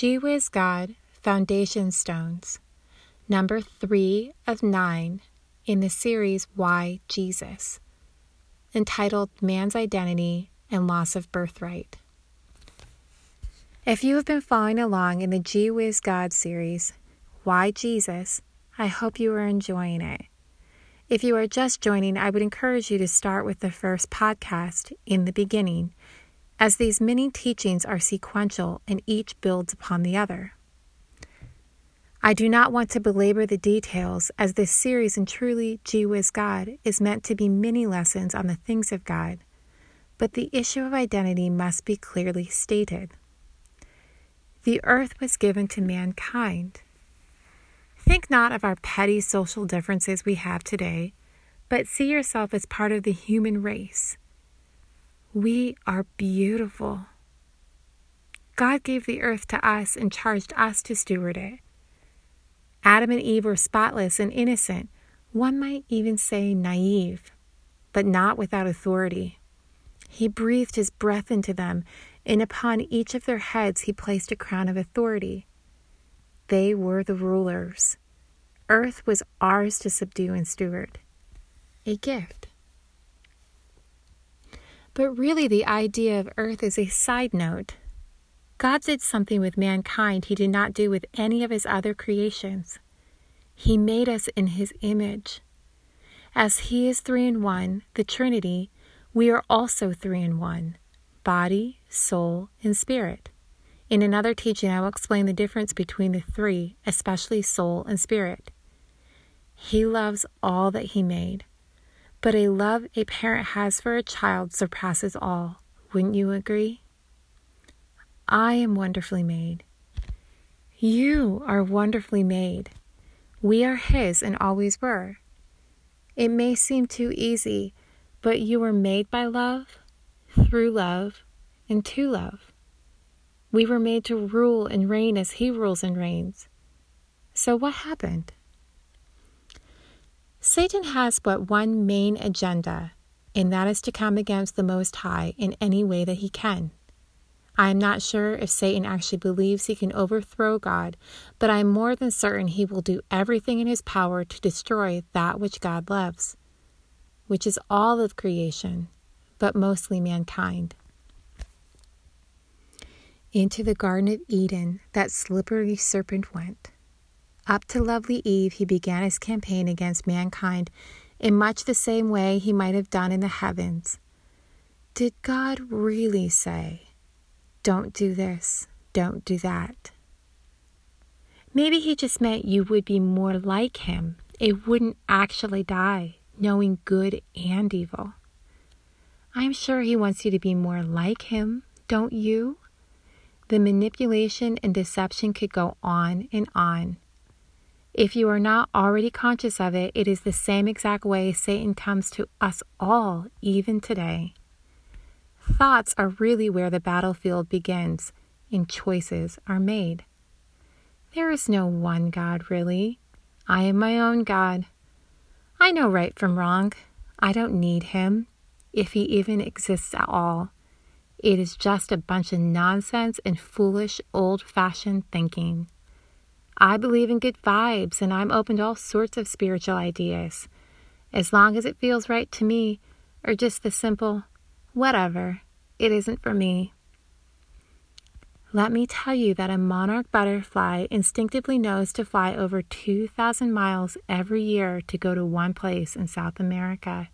Gee God Foundation Stones, number three of nine in the series Why Jesus, entitled Man's Identity and Loss of Birthright. If you have been following along in the Gee God series, Why Jesus, I hope you are enjoying it. If you are just joining, I would encourage you to start with the first podcast, In the Beginning, as these many teachings are sequential and each builds upon the other. I do not want to belabor the details, as this series in Truly Gee Whiz God is meant to be many lessons on the things of God, but the issue of identity must be clearly stated. The earth was given to mankind. Think not of our petty social differences we have today, but see yourself as part of the human race. We are beautiful. God gave the earth to us and charged us to steward it. Adam and Eve were spotless and innocent, one might even say naive, but not without authority. He breathed his breath into them, and upon each of their heads he placed a crown of authority. They were the rulers. Earth was ours to subdue and steward. A gift. But really, the idea of earth is a side note. God did something with mankind he did not do with any of his other creations. He made us in his image. As he is three in one, the Trinity, we are also three in one body, soul, and spirit. In another teaching, I will explain the difference between the three, especially soul and spirit. He loves all that he made. But a love a parent has for a child surpasses all. Wouldn't you agree? I am wonderfully made. You are wonderfully made. We are His and always were. It may seem too easy, but you were made by love, through love, and to love. We were made to rule and reign as He rules and reigns. So, what happened? Satan has but one main agenda, and that is to come against the Most High in any way that he can. I am not sure if Satan actually believes he can overthrow God, but I am more than certain he will do everything in his power to destroy that which God loves, which is all of creation, but mostly mankind. Into the Garden of Eden that slippery serpent went. Up to lovely Eve, he began his campaign against mankind in much the same way he might have done in the heavens. Did God really say, Don't do this, don't do that? Maybe he just meant you would be more like him. It wouldn't actually die, knowing good and evil. I'm sure he wants you to be more like him, don't you? The manipulation and deception could go on and on. If you are not already conscious of it, it is the same exact way Satan comes to us all, even today. Thoughts are really where the battlefield begins, and choices are made. There is no one God, really. I am my own God. I know right from wrong. I don't need him, if he even exists at all. It is just a bunch of nonsense and foolish, old fashioned thinking. I believe in good vibes and I'm open to all sorts of spiritual ideas. As long as it feels right to me, or just the simple, whatever, it isn't for me. Let me tell you that a monarch butterfly instinctively knows to fly over 2,000 miles every year to go to one place in South America.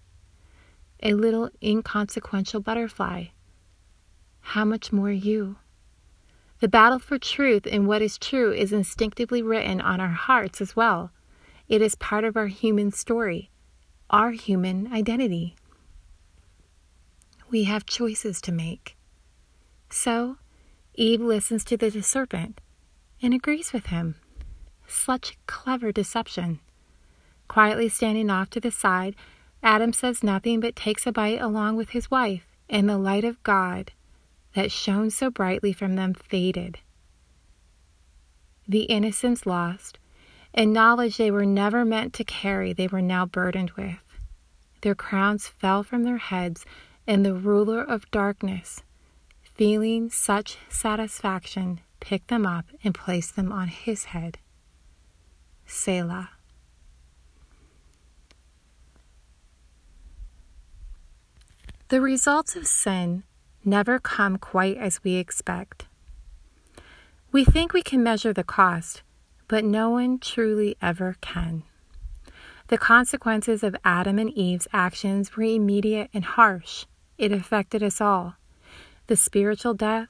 A little inconsequential butterfly. How much more you? The battle for truth and what is true is instinctively written on our hearts as well. It is part of our human story, our human identity. We have choices to make. So, Eve listens to the serpent and agrees with him. Such clever deception. Quietly standing off to the side, Adam says nothing but takes a bite along with his wife, and the light of God that shone so brightly from them faded. The innocence lost, and knowledge they were never meant to carry, they were now burdened with. Their crowns fell from their heads, and the ruler of darkness, feeling such satisfaction, picked them up and placed them on his head. Selah. The results of sin never come quite as we expect. We think we can measure the cost, but no one truly ever can. The consequences of Adam and Eve's actions were immediate and harsh. It affected us all. The spiritual death,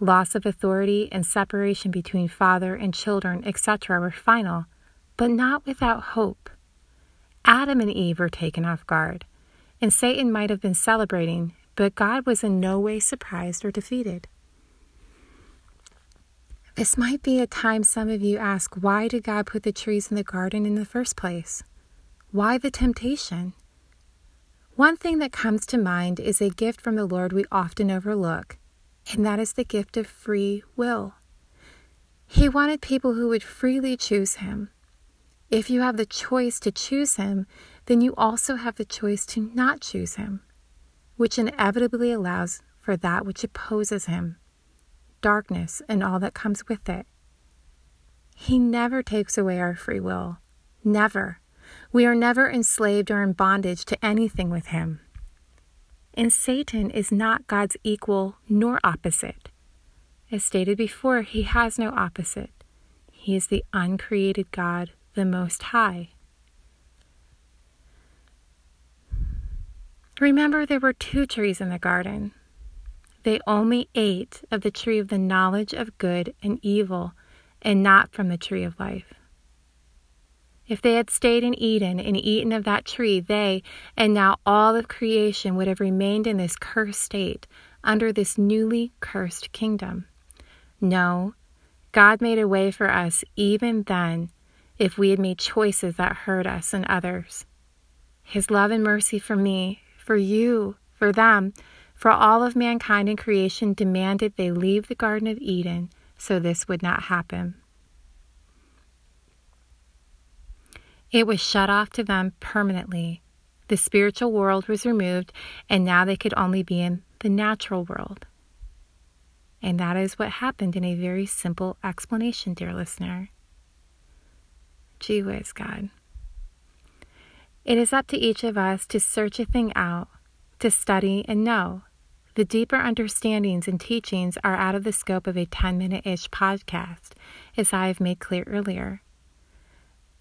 loss of authority, and separation between father and children, etc., were final, but not without hope. Adam and Eve were taken off guard and Satan might have been celebrating, but God was in no way surprised or defeated. This might be a time some of you ask why did God put the trees in the garden in the first place? Why the temptation? One thing that comes to mind is a gift from the Lord we often overlook, and that is the gift of free will. He wanted people who would freely choose Him. If you have the choice to choose Him, then you also have the choice to not choose him, which inevitably allows for that which opposes him, darkness and all that comes with it. He never takes away our free will. Never. We are never enslaved or in bondage to anything with him. And Satan is not God's equal nor opposite. As stated before, he has no opposite. He is the uncreated God, the Most High. Remember, there were two trees in the garden. They only ate of the tree of the knowledge of good and evil, and not from the tree of life. If they had stayed in Eden and eaten of that tree, they and now all of creation would have remained in this cursed state under this newly cursed kingdom. No, God made a way for us even then if we had made choices that hurt us and others. His love and mercy for me for you, for them, for all of mankind and creation demanded they leave the Garden of Eden so this would not happen. It was shut off to them permanently. The spiritual world was removed, and now they could only be in the natural world. And that is what happened in a very simple explanation, dear listener. Gee whiz, God. It is up to each of us to search a thing out, to study and know. The deeper understandings and teachings are out of the scope of a 10 minute ish podcast, as I have made clear earlier.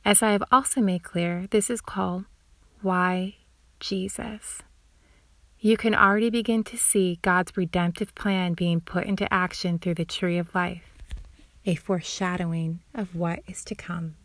As I have also made clear, this is called Why Jesus. You can already begin to see God's redemptive plan being put into action through the tree of life, a foreshadowing of what is to come.